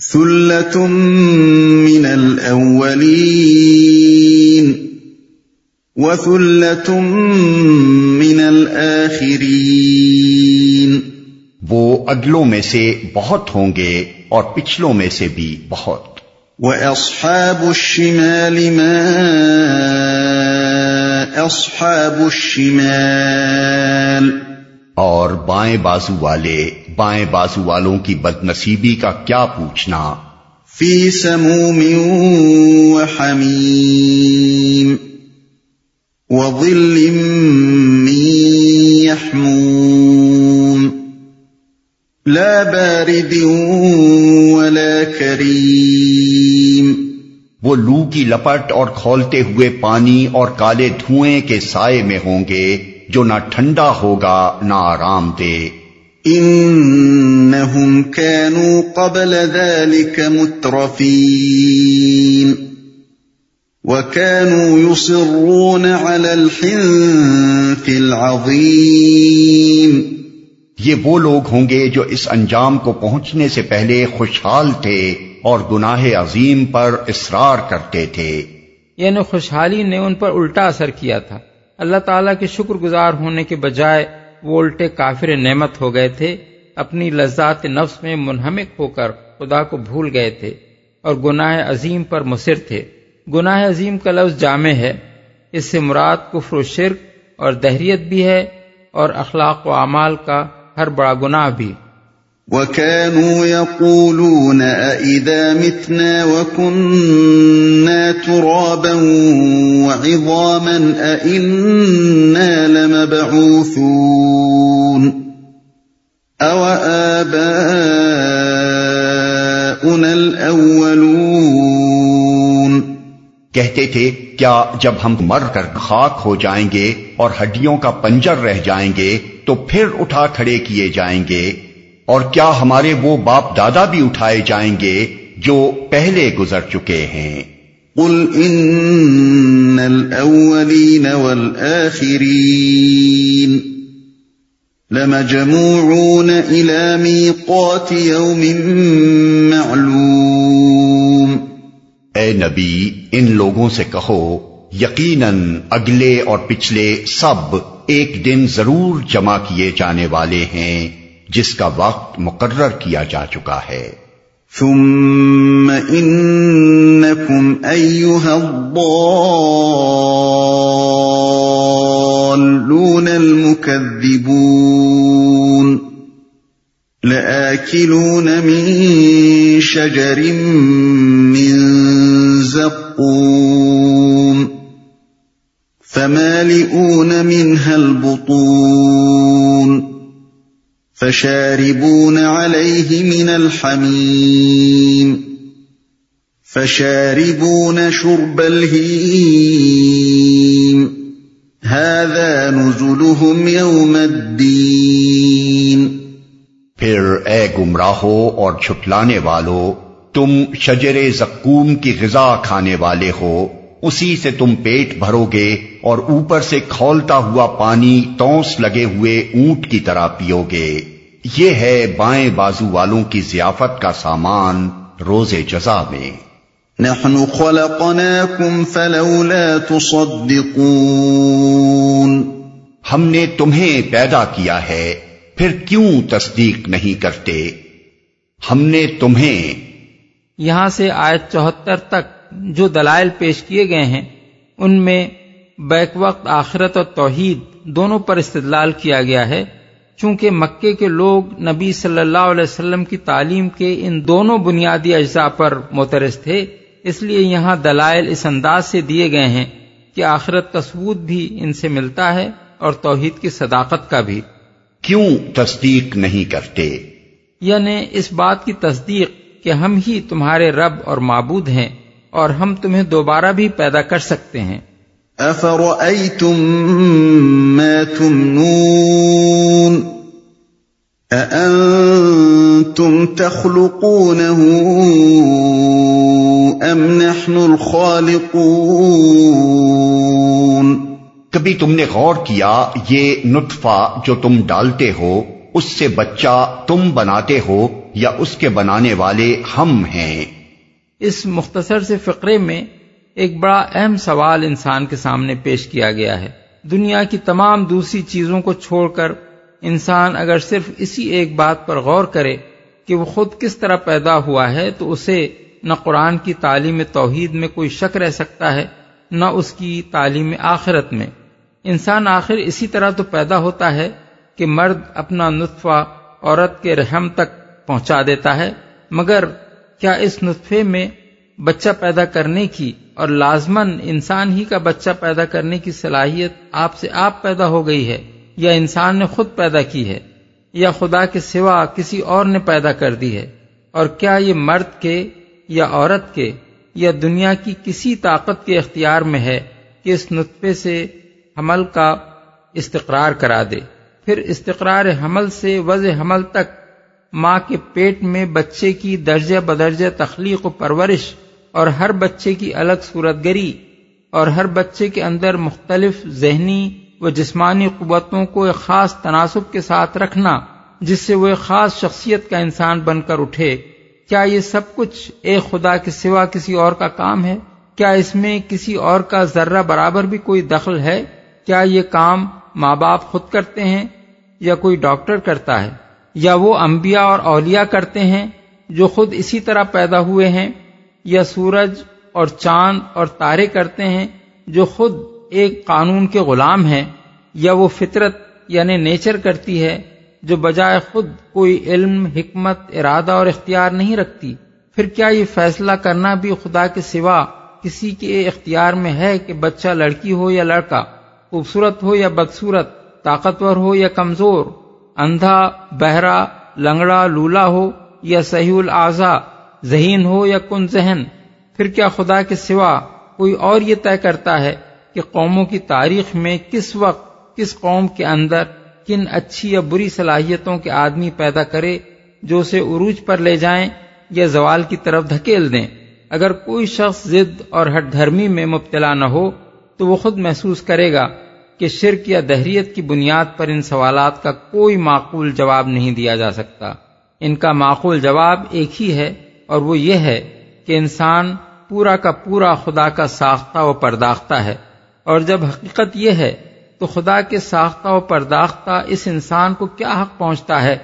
من وثلة من الآخرين وہ اگلوں میں سے بہت ہوں گے اور پچھلوں میں سے بھی بہت۔ وَأَصْحَابُ الشِّمَالِ مَا أَصْحَابُ الشِّمَالِ اور بائیں بازو والے بائیں بازو والوں کی بد نصیبی کا کیا پوچھنا؟ فی سموم وحمیم وظل من يحموم لا بارد ولا کریم وہ لو کی لپٹ اور کھولتے ہوئے پانی اور کالے دھوئیں کے سائے میں ہوں گے۔ جو نہ ٹھنڈا ہوگا نہ آرام دے۔ انہم كانوا قبل ذلك مترفین وكانوا يصرون على الحنف العظیم یہ وہ لوگ ہوں گے جو اس انجام کو پہنچنے سے پہلے خوشحال تھے اور گناہ عظیم پر اصرار کرتے تھے۔ یعنی خوشحالی نے ان پر الٹا اثر کیا تھا۔ اللہ تعالیٰ کے شکر گزار ہونے کے بجائے وہ الٹے کافر نعمت ہو گئے تھے، اپنی لذات نفس میں منہمک ہو کر خدا کو بھول گئے تھے اور گناہ عظیم پر مصر تھے۔ گناہ عظیم کا لفظ جامع ہے۔ اس سے مراد کفر و شرک اور دہریت بھی ہے اور اخلاق و اعمال کا ہر بڑا گناہ بھی۔ وَكَانُوا يَقُولُونَ أَإِذَا مِتْنَا وَكُنَّا تُرَابًا وَعِظَامًا أَإِنَّا لَمَبْعُوثُونَ أَوَ آبَاؤُنَا الْأَوَّلُونَ کہتے تھے، کیا جب ہم مر کر خاک ہو جائیں گے اور ہڈیوں کا پنجر رہ جائیں گے، تو پھر اٹھا کھڑے کیے جائیں گے؟ اور کیا ہمارے وہ باپ دادا بھی اٹھائے جائیں گے جو پہلے گزر چکے ہیں؟ قل ان الاولین والآخرین لمجموعون الى میقات یوم معلوم اے نبی ان لوگوں سے کہو یقیناً اگلے اور پچھلے سب ایک دن ضرور جمع کیے جانے والے ہیں۔ جس کا وقت مقرر کیا جا چکا ہے۔ ثم انکم ایوہ الضالون المکذبون لآکلون من شجر من زقوم فمالئون منها البطون فشاربون عليه من الحميم فشاربون شرب الهيم هذا نزلهم يوم الدين پھر اے گمراہو اور چھٹلانے والو، تم شجر زقوم کی غذا کھانے والے ہو، اسی سے تم پیٹ بھرو گے اور اوپر سے کھولتا ہوا پانی توس لگے ہوئے اونٹ کی طرح پیو گے۔ یہ ہے بائیں بازو والوں کی ضیافت کا سامان روز جزا میں۔ نحن خلقناكم فلولا تصدقون۔ ہم نے تمہیں پیدا کیا ہے پھر کیوں تصدیق نہیں کرتے؟ ہم نے تمہیں۔ یہاں سے آیت چوہتر تک جو دلائل پیش کیے گئے ہیں ان میں بیک وقت آخرت اور توحید دونوں پر استدلال کیا گیا ہے چونکہ مکے کے لوگ نبی صلی اللہ علیہ وسلم کی تعلیم کے ان دونوں بنیادی اجزاء پر مترس تھے اس لیے یہاں دلائل اس انداز سے دیے گئے ہیں کہ آخرت کا ثبوت بھی ان سے ملتا ہے اور توحید کی صداقت کا بھی۔ کیوں تصدیق نہیں کرتے؟ یعنی اس بات کی تصدیق کہ ہم ہی تمہارے رب اور معبود ہیں اور ہم تمہیں دوبارہ بھی پیدا کر سکتے ہیں۔ افرأيتم ما تمنون أأنتم تخلقونه أم نحن الخالقون کبھی تم نے غور کیا یہ نطفہ جو تم ڈالتے ہو اس سے بچہ تم بناتے ہو یا اس کے بنانے والے ہم ہیں؟ اس مختصر سے فقرے میں ایک بڑا اہم سوال انسان کے سامنے پیش کیا گیا ہے۔ دنیا کی تمام دوسری چیزوں کو چھوڑ کر انسان اگر صرف اسی ایک بات پر غور کرے کہ وہ خود کس طرح پیدا ہوا ہے، تو اسے نہ قرآن کی تعلیم توحید میں کوئی شک رہ سکتا ہے، نہ اس کی تعلیم آخرت میں۔ انسان آخر اسی طرح تو پیدا ہوتا ہے کہ مرد اپنا نطفہ عورت کے رحم تک پہنچا دیتا ہے، مگر کیا اس نطفے میں بچہ پیدا کرنے کی اور لازمن انسان ہی کا بچہ پیدا کرنے کی صلاحیت آپ سے آپ پیدا ہو گئی ہے یا انسان نے خود پیدا کی ہے یا خدا کے سوا کسی اور نے پیدا کر دی ہے اور کیا یہ مرد کے یا عورت کے یا دنیا کی کسی طاقت کے اختیار میں ہے کہ اس نطفے سے حمل کا استقرار کرا دے؟ پھر استقرار حمل سے وضع حمل تک ماں کے پیٹ میں بچے کی درجہ بدرجہ تخلیق و پرورش اور ہر بچے کی الگ صورت گری اور ہر بچے کے اندر مختلف ذہنی و جسمانی قوتوں کو ایک خاص تناسب کے ساتھ رکھنا، جس سے وہ ایک خاص شخصیت کا انسان بن کر اٹھے۔ کیا یہ سب کچھ ایک خدا کے سوا کسی اور کا کام ہے؟ کیا اس میں کسی اور کا ذرہ برابر بھی کوئی دخل ہے؟ کیا یہ کام ماں باپ خود کرتے ہیں یا کوئی ڈاکٹر کرتا ہے؟ یا وہ انبیاء اور اولیاء کرتے ہیں جو خود اسی طرح پیدا ہوئے ہیں؟ یا سورج اور چاند اور تارے کرتے ہیں جو خود ایک قانون کے غلام ہیں یا وہ فطرت یعنی نیچر کرتی ہے جو بجائے خود کوئی علم، حکمت، ارادہ اور اختیار نہیں رکھتی۔ پھر کیا یہ فیصلہ کرنا بھی خدا کے سوا کسی کے اختیار میں ہے کہ بچہ لڑکی ہو یا لڑکا، خوبصورت ہو یا بدصورت، طاقتور ہو یا کمزور، اندھا، بہرا، لنگڑا، لولا ہو یا صحیح العضا ذہین ہو یا کن ذہن، پھر کیا خدا کے سوا کوئی اور یہ طے کرتا ہے کہ قوموں کی تاریخ میں کس وقت، کس قوم کے اندر کن اچھی یا بری صلاحیتوں کے آدمی پیدا کرے جو اسے عروج پر لے جائیں یا زوال کی طرف دھکیل دیں۔ اگر کوئی شخص ضد اور ہٹ دھرمی میں مبتلا نہ ہو، تو وہ خود محسوس کرے گا کہ شرک یا دہریت کی بنیاد پر ان سوالات کا کوئی معقول جواب نہیں دیا جا سکتا۔ ان کا معقول جواب ایک ہی ہے اور وہ یہ ہے کہ انسان پورا کا پورا خدا کا ساختہ و پرداختہ ہے۔ اور جب حقیقت یہ ہے تو خدا کے ساختہ و پرداختہ اس انسان کو کیا حق پہنچتا ہے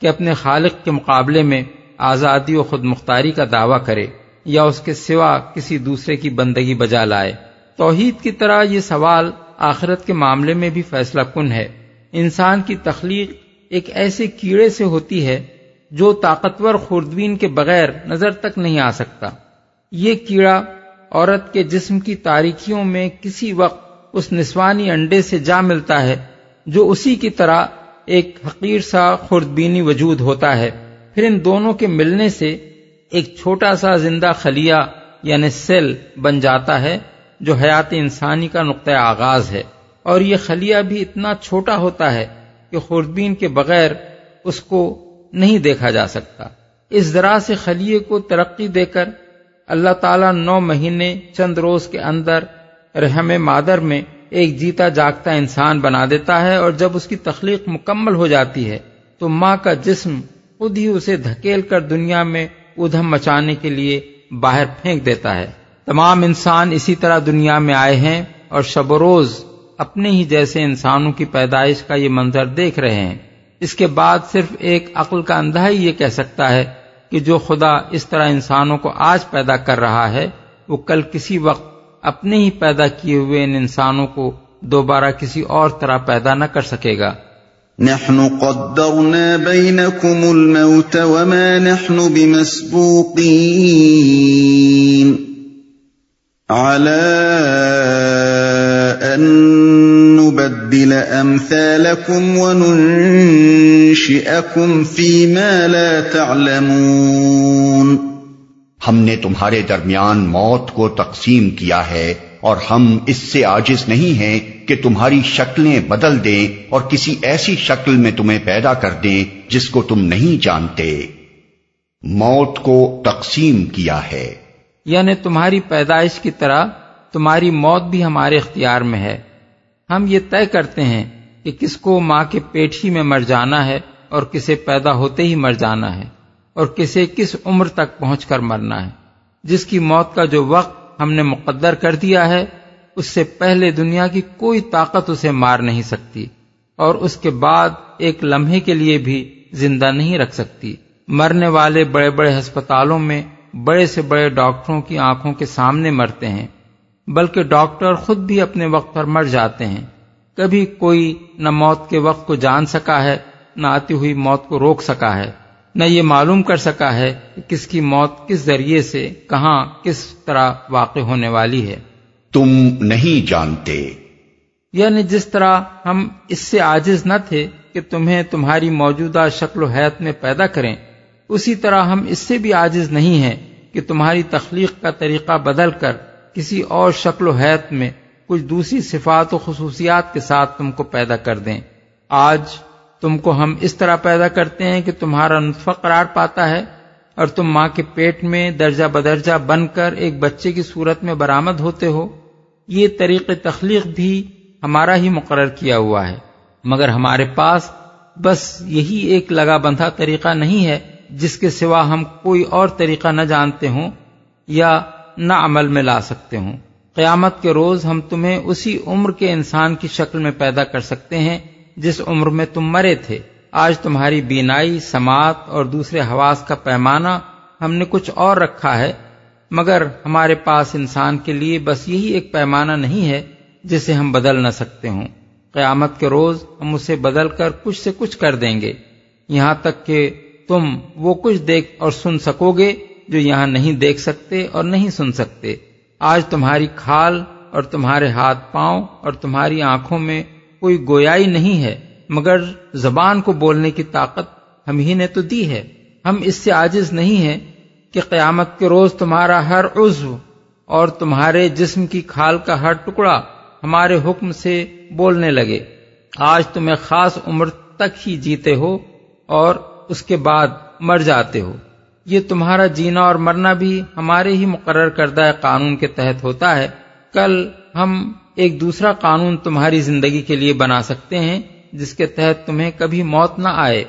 کہ اپنے خالق کے مقابلے میں آزادی و خود مختاری کا دعویٰ کرے یا اس کے سوا کسی دوسرے کی بندگی بجا لائے۔ توحید کی طرح یہ سوال آخرت کے معاملے میں بھی فیصلہ کن ہے۔ انسان کی تخلیق ایک ایسے کیڑے سے ہوتی ہے جو طاقتور خوردبین کے بغیر نظر تک نہیں آ سکتا۔ یہ کیڑا عورت کے جسم کی تاریکیوں میں کسی وقت اس نسوانی انڈے سے جا ملتا ہے، جو اسی کی طرح ایک حقیر سا خوردبینی وجود ہوتا ہے۔ پھر ان دونوں کے ملنے سے ایک چھوٹا سا زندہ خلیہ یعنی سیل بن جاتا ہے، جو حیات انسانی کا نقطۂ آغاز ہے۔ اور یہ خلیہ بھی اتنا چھوٹا ہوتا ہے کہ خوردبین کے بغیر اس کو نہیں دیکھا جا سکتا۔ اس ذرا سے خلیے کو ترقی دے کر اللہ تعالیٰ نو مہینے چند روز کے اندر رحم مادر میں ایک جیتا جاگتا انسان بنا دیتا ہے اور جب اس کی تخلیق مکمل ہو جاتی ہے تو ماں کا جسم خود ہی اسے دھکیل کر دنیا میں ادھم مچانے کے لیے باہر پھینک دیتا ہے۔ تمام انسان اسی طرح دنیا میں آئے ہیں اور شب و روز اپنے ہی جیسے انسانوں کی پیدائش کا یہ منظر دیکھ رہے ہیں۔ اس کے بعد صرف ایک عقل کا اندھا ہی یہ کہہ سکتا ہے کہ جو خدا اس طرح انسانوں کو آج پیدا کر رہا ہے، وہ کل کسی وقت اپنے ہی پیدا کیے ہوئے ان انسانوں کو دوبارہ کسی اور طرح پیدا نہ کر سکے گا۔ نحن قدرنا بينكم الموت وما نحن بمسبوقين على أن نبدل أمثالكم وننشئكم فيما لا تعلمون ہم نے تمہارے درمیان موت کو تقسیم کیا ہے اور ہم اس سے آجز نہیں ہیں کہ تمہاری شکلیں بدل دیں اور کسی ایسی شکل میں تمہیں پیدا کر دیں جس کو تم نہیں جانتے۔ موت کو تقسیم کیا ہے۔ یعنی تمہاری پیدائش کی طرح تمہاری موت بھی ہمارے اختیار میں ہے۔ ہم یہ طے کرتے ہیں کہ کس کو ماں کے پیٹ ہی میں مر جانا ہے اور کسے پیدا ہوتے ہی مر جانا ہے اور کسے کس عمر تک پہنچ کر مرنا ہے۔ جس کی موت کا جو وقت ہم نے مقدر کر دیا ہے، اس سے پہلے دنیا کی کوئی طاقت اسے مار نہیں سکتی اور اس کے بعد ایک لمحے کے لیے بھی زندہ نہیں رکھ سکتی۔ مرنے والے بڑے بڑے ہسپتالوں میں بڑے سے بڑے ڈاکٹروں کی آنکھوں کے سامنے مرتے ہیں۔ بلکہ ڈاکٹر خود بھی اپنے وقت پر مر جاتے ہیں۔ کبھی کوئی نہ موت کے وقت کو جان سکا ہے نہ آتی ہوئی موت کو روک سکا ہے نہ یہ معلوم کر سکا ہے کہ کس کی موت کس ذریعے سے کہاں کس طرح واقع ہونے والی ہے۔ تم نہیں جانتے۔ یعنی جس طرح ہم اس سے عاجز نہ تھے کہ تمہیں تمہاری موجودہ شکل و حیت میں پیدا کریں اسی طرح ہم اس سے بھی عاجز نہیں ہیں کہ تمہاری تخلیق کا طریقہ بدل کر کسی اور شکل و حیت میں کچھ دوسری صفات و خصوصیات کے ساتھ تم کو پیدا کر دیں۔ آج تم کو ہم اس طرح پیدا کرتے ہیں کہ تمہارا نطفہ قرار پاتا ہے اور تم ماں کے پیٹ میں درجہ بدرجہ بن کر ایک بچے کی صورت میں برآمد ہوتے ہو۔ یہ طریق تخلیق بھی ہمارا ہی مقرر کیا ہوا ہے۔ مگر ہمارے پاس بس یہی ایک لگا بندھا طریقہ نہیں ہے جس کے سوا ہم کوئی اور طریقہ نہ جانتے ہوں۔ یا نہ عمل میں لا سکتے ہوں۔ قیامت کے روز ہم تمہیں اسی عمر کے انسان کی شکل میں پیدا کر سکتے ہیں جس عمر میں تم مرے تھے۔ آج تمہاری بینائی، سماعت اور دوسرے حواس کا پیمانہ ہم نے کچھ اور رکھا ہے، مگر ہمارے پاس انسان کے لیے بس یہی ایک پیمانہ نہیں ہے جسے ہم بدل نہ سکتے ہوں۔ قیامت کے روز ہم اسے بدل کر کچھ سے کچھ کر دیں گے۔ یہاں تک کہ تم وہ کچھ دیکھ اور سن سکو گے جو یہاں نہیں دیکھ سکتے اور نہیں سن سکتے۔ آج تمہاری کھال اور تمہارے ہاتھ پاؤں اور تمہاری آنکھوں میں کوئی گویائی نہیں ہے، مگر زبان کو بولنے کی طاقت ہم ہی نے تو دی ہے۔ ہم اس سے عاجز نہیں ہیں کہ قیامت کے روز تمہارا ہر عضو اور تمہارے جسم کی کھال کا ہر ٹکڑا ہمارے حکم سے بولنے لگے۔ آج تمہیں خاص عمر تک ہی جیتے ہو اور اس کے بعد مر جاتے ہو۔ یہ تمہارا جینا اور مرنا بھی ہمارے ہی مقرر کردہ قانون کے تحت ہوتا ہے۔ کل ہم ایک دوسرا قانون تمہاری زندگی کے لیے بنا سکتے ہیں، جس کے تحت تمہیں کبھی موت نہ آئے۔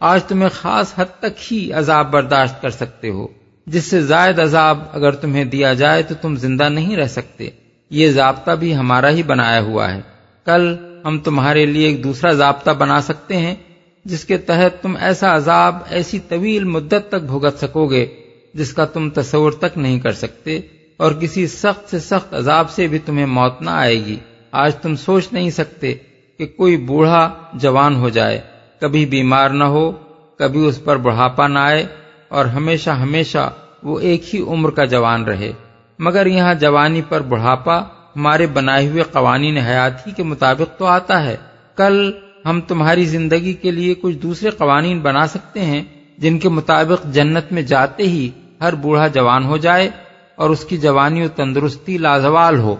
آج تمہیں خاص حد تک ہی عذاب برداشت کر سکتے ہو۔ جس سے زائد عذاب اگر تمہیں دیا جائے تو تم زندہ نہیں رہ سکتے۔ یہ ضابطہ بھی ہمارا ہی بنایا ہوا ہے۔ کل ہم تمہارے لیے ایک دوسرا ضابطہ بنا سکتے ہیں جس کے تحت تم ایسا عذاب، ایسی طویل مدت تک بھگت سکو گے، جس کا تم تصور تک نہیں کر سکتے، اور کسی سخت سے سخت عذاب سے بھی تمہیں موت نہ آئے گی۔ آج تم سوچ نہیں سکتے کہ کوئی بوڑھا جوان ہو جائے۔ کبھی بیمار نہ ہو، کبھی اس پر بڑھاپا نہ آئے، اور ہمیشہ ہمیشہ وہ ایک ہی عمر کا جوان رہے۔ مگر یہاں جوانی پر بڑھاپا ہمارے بنائے ہوئے قوانین حیات ہی کے مطابق تو آتا ہے۔ کل ہم تمہاری زندگی کے لیے کچھ دوسرے قوانین بنا سکتے ہیں جن کے مطابق جنت میں جاتے ہی ہر بوڑھا جوان ہو جائے اور اس کی جوانی و تندرستی لازوال ہو۔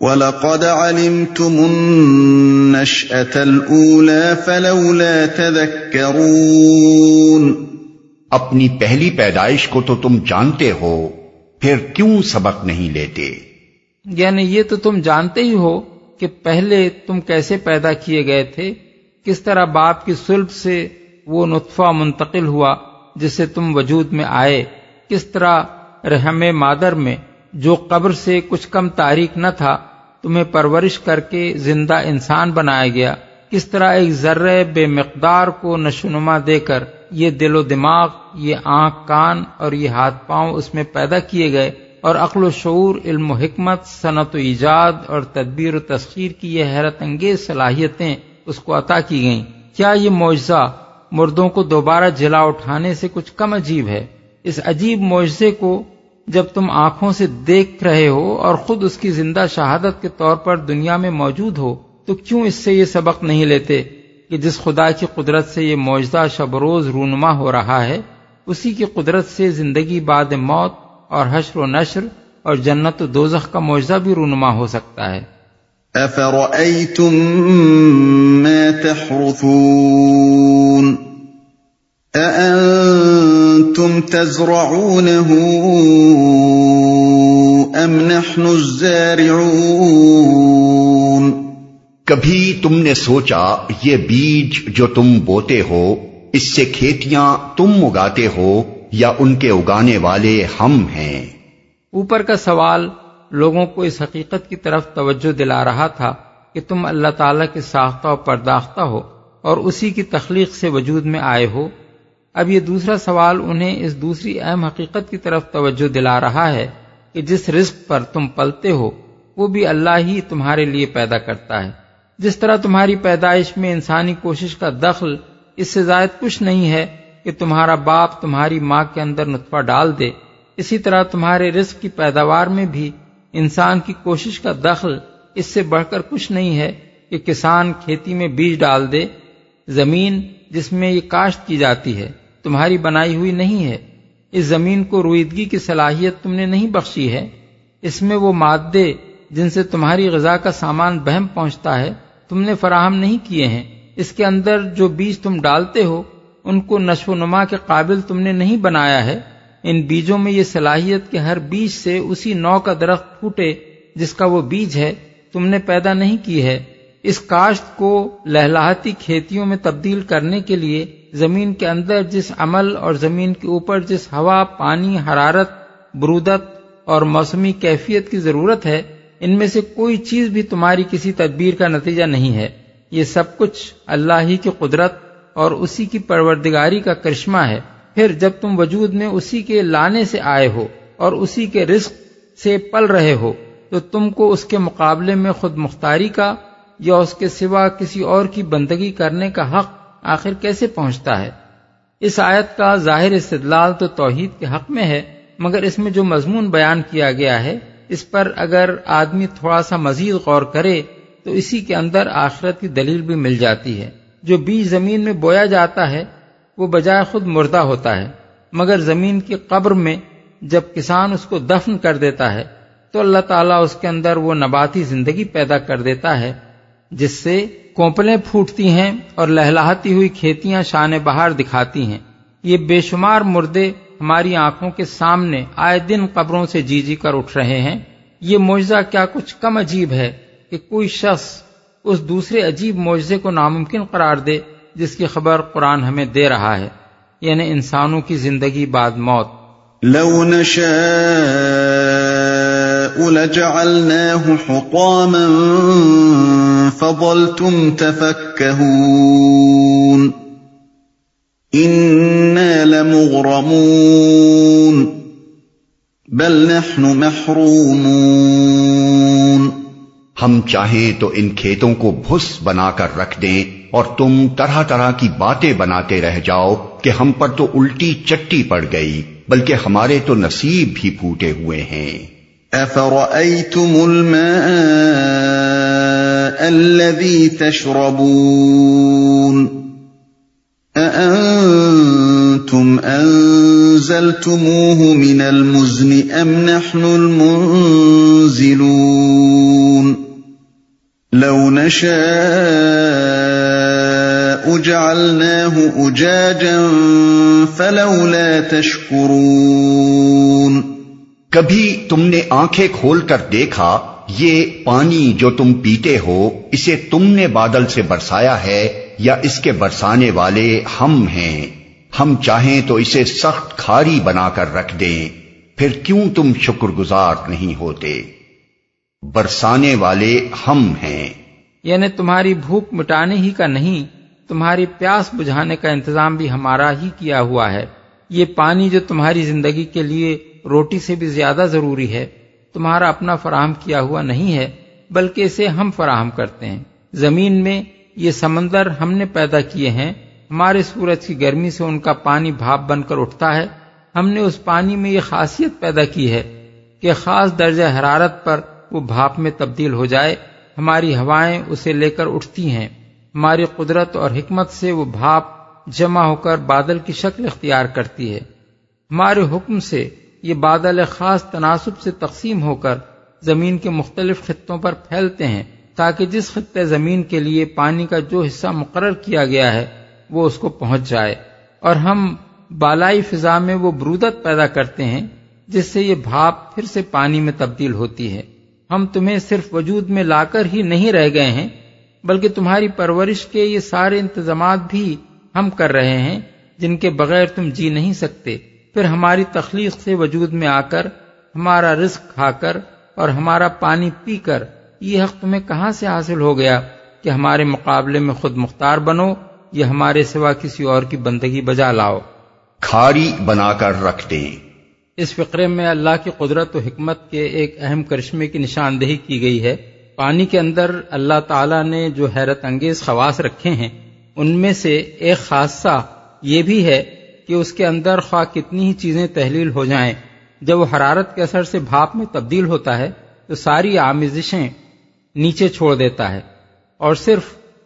وَلَقَدْ عَلِمْتُمُ النَّشْأَةَ الْأُولَى فَلَوْلَا تَذَكَّرُونَ۔ اپنی پہلی پیدائش کو تو تم جانتے ہو پھر کیوں سبق نہیں لیتے؟ یعنی یہ تو تم جانتے ہی ہو کہ پہلے تم کیسے پیدا کیے گئے تھے؟ کس طرح باپ کی سلب سے وہ نطفہ منتقل ہوا جس سے تم وجود میں آئے؟ کس طرح رحم مادر میں جو قبر سے کچھ کم تاریخ نہ تھا، تمہیں پرورش کر کے زندہ انسان بنایا گیا؟ کس طرح ایک ذرے بے مقدار کو نشونما دے کر یہ دل و دماغ، یہ آنکھ، کان اور یہ ہاتھ پاؤں اس میں پیدا کیے گئے؟ اور عقل و شعور، علم و حکمت، صنعت و ایجاد اور تدبیر و تسخیر کی یہ حیرت انگیز صلاحیتیں اس کو عطا کی گئیں۔ کیا یہ معجزہ مردوں کو دوبارہ جلا اٹھانے سے کچھ کم عجیب ہے؟ اس عجیب معجزے کو جب تم آنکھوں سے دیکھ رہے ہو اور خود اس کی زندہ شہادت کے طور پر دنیا میں موجود ہو، تو کیوں اس سے یہ سبق نہیں لیتے کہ جس خدا کی قدرت سے یہ معجزہ شب روز رونما ہو رہا ہے، اسی کی قدرت سے زندگی بعد موت اور حشر و نشر اور جنت و دوزخ کا معجزہ بھی رونما ہو سکتا ہے۔ أَفَرَأَيْتُم مَّا تَحْرُثُونَ؟ أَأَنتُمْ تَزْرَعُونَهُ أَمْ نَحْنُ الزَّارِعُونَ؟ کبھی تم نے سوچا یہ بیج جو تم بوتے ہو اس سے کھیتیاں تم اگاتے ہو یا ان کے اگانے والے ہم ہیں۔ اوپر کا سوال لوگوں کو اس حقیقت کی طرف توجہ دلا رہا تھا کہ تم اللہ تعالیٰ کے ساختہ و پرداختہ ہو اور اسی کی تخلیق سے وجود میں آئے ہو۔ اب یہ دوسرا سوال انہیں اس دوسری اہم حقیقت کی طرف توجہ دلا رہا ہے کہ جس رزق پر تم پلتے ہو، وہ بھی اللہ ہی تمہارے لیے پیدا کرتا ہے۔ جس طرح تمہاری پیدائش میں انسانی کوشش کا دخل اس سے زائد کچھ نہیں ہے کہ تمہارا باپ تمہاری ماں کے اندر نطفہ ڈال دے۔ اسی طرح تمہارے رزق کی پیداوار میں بھی انسان کی کوشش کا دخل اس سے بڑھ کر کچھ نہیں ہے کہ کسان کھیتی میں بیج ڈال دے۔ زمین جس میں یہ کاشت کی جاتی ہے، تمہاری بنائی ہوئی نہیں ہے۔ اس زمین کو رویدگی کی صلاحیت تم نے نہیں بخشی ہے۔ اس میں وہ مادے جن سے تمہاری غذا کا سامان بہم پہنچتا ہے، تم نے فراہم نہیں کیے ہیں۔ اس کے اندر جو بیج تم ڈالتے ہو ان کو نشو و نما کے قابل تم نے نہیں بنایا ہے۔ ان بیجوں میں یہ صلاحیت کہ ہر بیج سے اسی نو کا درخت پھوٹے جس کا وہ بیج ہے، تم نے پیدا نہیں کی ہے۔ اس کاشت کو لہلاتی کھیتیوں میں تبدیل کرنے کے لیے زمین کے اندر جس عمل اور زمین کے اوپر جس ہوا، پانی، حرارت، برودت اور موسمی کیفیت کی ضرورت ہے، ان میں سے کوئی چیز بھی تمہاری کسی تدبیر کا نتیجہ نہیں ہے۔ یہ سب کچھ اللہ ہی کی قدرت اور اسی کی پروردگاری کا کرشمہ ہے۔ پھر جب تم وجود میں اسی کے لانے سے آئے ہو اور اسی کے رزق سے پل رہے ہو، تو تم کو اس کے مقابلے میں خود مختاری کا یا اس کے سوا کسی اور کی بندگی کرنے کا حق آخر کیسے پہنچتا ہے؟ اس آیت کا ظاہر استدلال تو توحید کے حق میں ہے، مگر اس میں جو مضمون بیان کیا گیا ہے، اس پر اگر آدمی تھوڑا سا مزید غور کرے، تو اسی کے اندر آخرت کی دلیل بھی مل جاتی ہے۔ جو بیج زمین میں بویا جاتا ہے، وہ بجائے خود مردہ ہوتا ہے۔ مگر زمین کی قبر میں جب کسان اس کو دفن کر دیتا ہے، تو اللہ تعالیٰ اس کے اندر وہ نباتی زندگی پیدا کر دیتا ہے، جس سے کوپلیں پھوٹتی ہیں اور لہلاتی ہوئی کھیتیاں شان بہار دکھاتی ہیں۔ یہ بے شمار مردے ہماری آنکھوں کے سامنے آئے دن قبروں سے جی جی کر اٹھ رہے ہیں۔ یہ معجزہ کیا کچھ کم عجیب ہے کہ کوئی شخص اس دوسرے عجیب معجزے کو ناممکن قرار دے جس کی خبر قرآن ہمیں دے رہا ہے یعنی انسانوں کی زندگی بعد موت۔ لو نشاء لجعلناه حطاما فظلتم تفكهون۔ إنا لمغرمون، بل نحن محرومون۔ ہم چاہیں تو ان کھیتوں کو بھس بنا کر رکھ دیں اور تم طرح طرح کی باتیں بناتے رہ جاؤ کہ ہم پر تو الٹی چٹی پڑ گئی، بلکہ ہمارے تو نصیب بھی پھوٹے ہوئے ہیں۔ افرأيتم الماء الذي تشربون؟ أأنتم أنزلتموه من المزن أم نحن المنزلون؟ لو نشاء جعلناه أجاجا فلولا تشكرون کبھی تم نے آنکھیں کھول کر دیکھا یہ پانی جو تم پیتے ہو، اسے تم نے بادل سے برسایا ہے یا اس کے برسانے والے ہم ہیں؟ ہم چاہیں تو اسے سخت کھاری بنا کر رکھ دیں۔ پھر کیوں تم شکر گزار نہیں ہوتے؟ برسانے والے ہم ہیں۔ یعنی تمہاری بھوک مٹانے ہی کا نہیں، تمہاری پیاس بجھانے کا انتظام بھی ہمارا ہی کیا ہوا ہے۔ یہ پانی جو تمہاری زندگی کے لیے روٹی سے بھی زیادہ ضروری ہے، تمہارا اپنا فراہم کیا ہوا نہیں ہے، بلکہ اسے ہم فراہم کرتے ہیں۔ زمین میں یہ سمندر ہم نے پیدا کیے ہیں، ہمارے سورج کی گرمی سے ان کا پانی بھاپ بن کر اٹھتا ہے۔ ہم نے اس پانی میں یہ خاصیت پیدا کی ہے کہ خاص درجہ حرارت پر وہ بھاپ میں تبدیل ہو جائے، ہماری ہوائیں اسے لے کر اٹھتی ہیں۔ ہماری قدرت اور حکمت سے وہ بھاپ جمع ہو کر بادل کی شکل اختیار کرتی ہے۔ ہمارے حکم سے یہ بادل خاص تناسب سے تقسیم ہو کر زمین کے مختلف خطوں پر پھیلتے ہیں، تاکہ جس خطے زمین کے لیے پانی کا جو حصہ مقرر کیا گیا ہے، وہ اس کو پہنچ جائے۔ اور ہم بالائی فضا میں وہ برودت پیدا کرتے ہیں، جس سے یہ بھاپ پھر سے پانی میں تبدیل ہوتی ہے۔ ہم تمہیں صرف وجود میں لا کر ہی نہیں رہ گئے ہیں، بلکہ تمہاری پرورش کے یہ سارے انتظامات بھی ہم کر رہے ہیں، جن کے بغیر تم جی نہیں سکتے۔ پھر ہماری تخلیق سے وجود میں آ کر، ہمارا رزق کھا کر اور ہمارا پانی پی کر، یہ حق تمہیں کہاں سے حاصل ہو گیا کہ ہمارے مقابلے میں خود مختار بنو یا ہمارے سوا کسی اور کی بندگی بجا لاؤ؟ کھاری بنا کر رکھ دیں۔ اس فقرے میں اللہ کی قدرت و حکمت کے ایک اہم کرشمے کی نشاندہی کی گئی ہے۔ پانی کے اندر اللہ تعالی نے جو حیرت انگیز خواص رکھے ہیں، ان میں سے ایک خاصہ یہ بھی ہے کہ اس کے اندر خواہ کتنی ہی چیزیں تحلیل ہو جائیں، جب وہ حرارت کے اثر سے بھاپ میں تبدیل ہوتا ہے، تو ساری آمیزشیں نیچے چھوڑ دیتا ہے اور صرف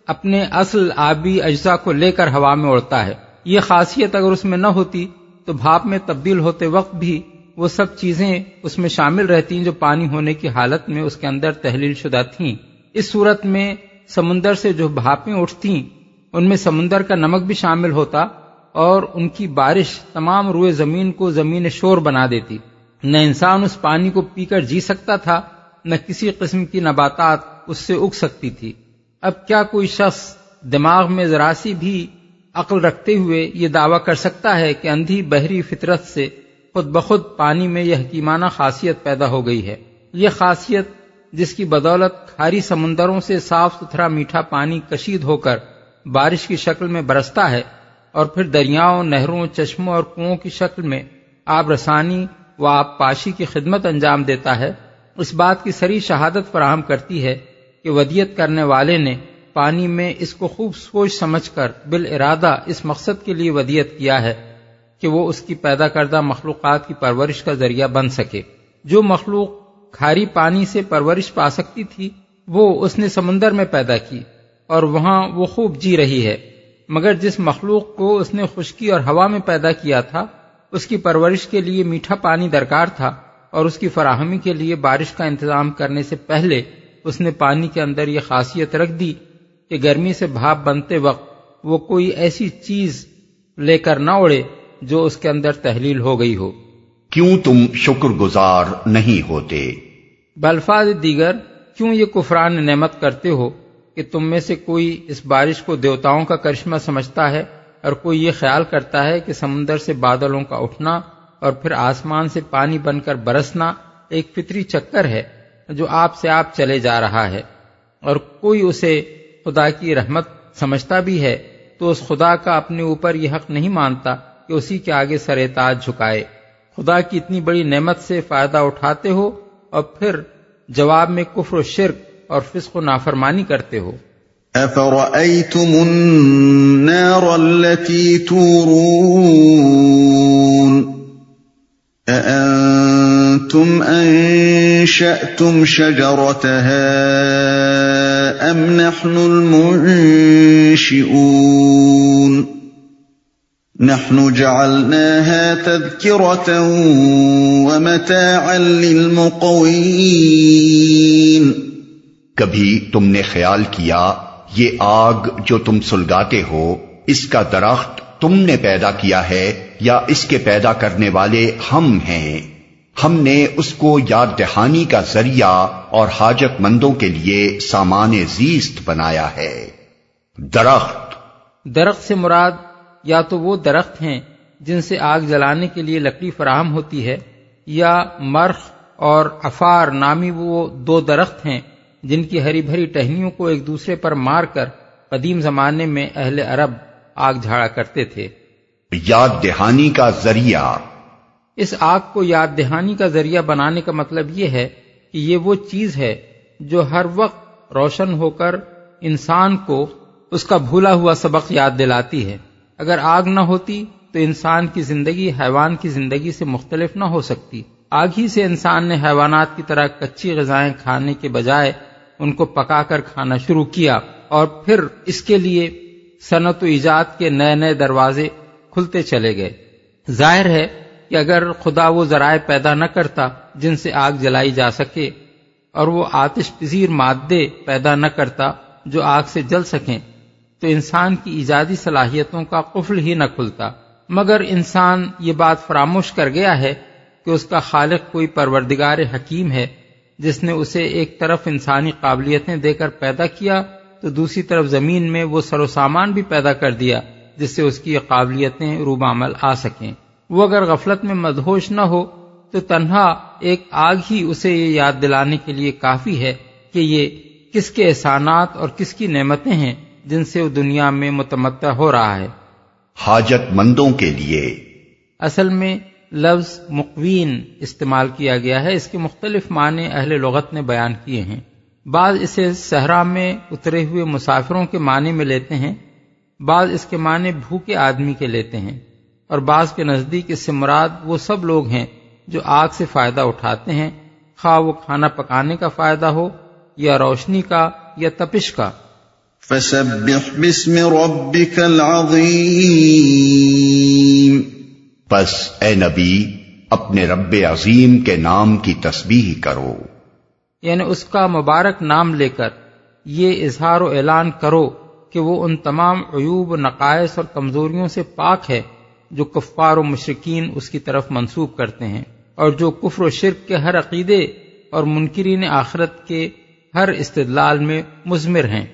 اپنے اصل آبی اجزاء کو لے کر ہوا میں اڑتا ہے۔ یہ خاصیت اگر اس میں نہ ہوتی تو بھاپ میں تبدیل ہوتے وقت بھی وہ سب چیزیں اس میں شامل رہتی جو پانی ہونے کی حالت میں اس کے اندر تحلیل شدہ تھیں۔ اس صورت میں سمندر سے جو بھاپیں اٹھتی ان میں سمندر کا نمک بھی شامل ہوتا اور ان کی بارش تمام روئے زمین کو زمین شور بنا دیتی۔ نہ انسان اس پانی کو پی کر جی سکتا تھا، نہ کسی قسم کی نباتات اس سے اگ سکتی تھی۔ اب کیا کوئی شخص دماغ میں ذرا سی بھی عقل رکھتے ہوئے یہ دعویٰ کر سکتا ہے کہ اندھی بحری فطرت سے خود بخود پانی میں یہ حکیمانہ خاصیت پیدا ہو گئی ہے۔ یہ خاصیت جس کی بدولت کھاری سمندروں سے صاف ستھرا میٹھا پانی کشید ہو کر بارش کی شکل میں برستا ہے اور پھر دریاؤں، نہروں، چشموں اور کنووں کی شکل میں آب رسانی و آب پاشی کی خدمت انجام دیتا ہے۔ اس بات کی سری شہادت فراہم کرتی ہے کہ ودیت کرنے والے نے پانی میں اس کو خوب سوچ سمجھ کر بال ارادہ اس مقصد کے لیے ودیت کیا ہے کہ وہ اس کی پیدا کردہ مخلوقات کی پرورش کا ذریعہ بن سکے۔ جو مخلوق کھاری پانی سے پرورش پا سکتی تھی، وہ اس نے سمندر میں پیدا کی اور وہاں وہ خوب جی رہی ہے۔ مگر جس مخلوق کو اس نے خشکی اور ہوا میں پیدا کیا تھا، اس کی پرورش کے لیے میٹھا پانی درکار تھا اور اس کی فراہمی کے لیے بارش کا انتظام کرنے سے پہلے اس نے پانی کے اندر یہ خاصیت رکھ دی کہ گرمی سے بھاپ بنتے وقت وہ کوئی ایسی چیز لے کر نہ اڑے جو اس کے اندر تحلیل ہو گئی ہو۔ کیوں تم شکر گزار نہیں ہوتے؟ بلفاظ دیگر کیوں یہ کفران نعمت کرتے ہو کہ تم میں سے کوئی اس بارش کو دیوتاؤں کا کرشمہ سمجھتا ہے اور کوئی یہ خیال کرتا ہے کہ سمندر سے بادلوں کا اٹھنا اور پھر آسمان سے پانی بن کر برسنا ایک فطری چکر ہے جو آپ سے آپ چلے جا رہا ہے اور کوئی اسے خدا کی رحمت سمجھتا بھی ہے تو اس خدا کا اپنے اوپر یہ حق نہیں مانتا کہ اسی کے آگے سر تاج جھکائے۔ خدا کی اتنی بڑی نعمت سے فائدہ اٹھاتے ہو اور پھر جواب میں کفر و شرک اور فسق و نافرمانی کرتے ہو۔ افرأيتم النار التي أأنتم أنشأتم شجرتها أم نحن المنشئون نحن جعلناها تذكرة ومتاعا للمقوين کبھی تم نے خیال کیا، یہ آگ جو تم سلگاتے ہو، اس کا درخت تم نے پیدا کیا ہے یا اس کے پیدا کرنے والے ہم ہیں؟ ہم نے اس کو یاد دہانی کا ذریعہ اور حاجت مندوں کے لیے سامان زیست بنایا ہے۔ درخت۔ درخت سے مراد یا تو وہ درخت ہیں جن سے آگ جلانے کے لیے لکڑی فراہم ہوتی ہے یا مرخ اور افار نامی وہ دو درخت ہیں جن کی ہری بھری ٹہنیوں کو ایک دوسرے پر مار کر قدیم زمانے میں اہل عرب آگ جھاڑا کرتے تھے۔ یاد دہانی کا ذریعہ۔ اس آگ کو یاد دہانی کا ذریعہ بنانے کا مطلب یہ ہے کہ یہ وہ چیز ہے جو ہر وقت روشن ہو کر انسان کو اس کا بھولا ہوا سبق یاد دلاتی ہے۔ اگر آگ نہ ہوتی تو انسان کی زندگی حیوان کی زندگی سے مختلف نہ ہو سکتی۔ آگ ہی سے انسان نے حیوانات کی طرح کچی غذائیں کھانے کے بجائے ان کو پکا کر کھانا شروع کیا اور پھر اس کے لیے صنعت و ایجاد کے نئے نئے دروازے کھلتے چلے گئے۔ ظاہر ہے کہ اگر خدا وہ ذرائع پیدا نہ کرتا جن سے آگ جلائی جا سکے اور وہ آتش پذیر مادے پیدا نہ کرتا جو آگ سے جل سکیں، تو انسان کی ایجادی صلاحیتوں کا قفل ہی نہ کھلتا۔ مگر انسان یہ بات فراموش کر گیا ہے کہ اس کا خالق کوئی پروردگار حکیم ہے، جس نے اسے ایک طرف انسانی قابلیتیں دے کر پیدا کیا، تو دوسری طرف زمین میں وہ سر و سامان بھی پیدا کر دیا، جس سے اس کی قابلیتیں روب عمل آ سکیں۔ وہ اگر غفلت میں مدہوش نہ ہو تو تنہا ایک آگ ہی اسے یہ یاد دلانے کے لیے کافی ہے کہ یہ کس کے احسانات اور کس کی نعمتیں ہیں جن سے وہ دنیا میں متمتع ہو رہا ہے۔ حاجت مندوں کے لیے۔ اصل میں لفظ مقوین استعمال کیا گیا ہے۔ اس کے مختلف معنی اہل لغت نے بیان کیے ہیں۔ بعض اسے صحرا میں اترے ہوئے مسافروں کے معنی میں لیتے ہیں بعض اس کے معنی بھوکے آدمی کے لیتے ہیں۔ اور بعض کے نزدیک اس سے مراد وہ سب لوگ ہیں جو آگ سے فائدہ اٹھاتے ہیں خواہ وہ کھانا پکانے کا فائدہ ہو یا روشنی کا یا تپش کا۔ فسبح باسم ربك العظيم بس اے نبی اپنے رب عظیم کے نام کی تسبیح کرو۔ یعنی اس کا مبارک نام لے کر یہ اظہار و اعلان کرو کہ وہ ان تمام عیوب نقائص اور کمزوریوں سے پاک ہے۔ جو کفار و مشرقین اس کی طرف منسوب کرتے ہیں اور جو کفر و شرک کے ہر عقیدے اور منکرین آخرت کے ہر استدلال میں مضمر ہیں۔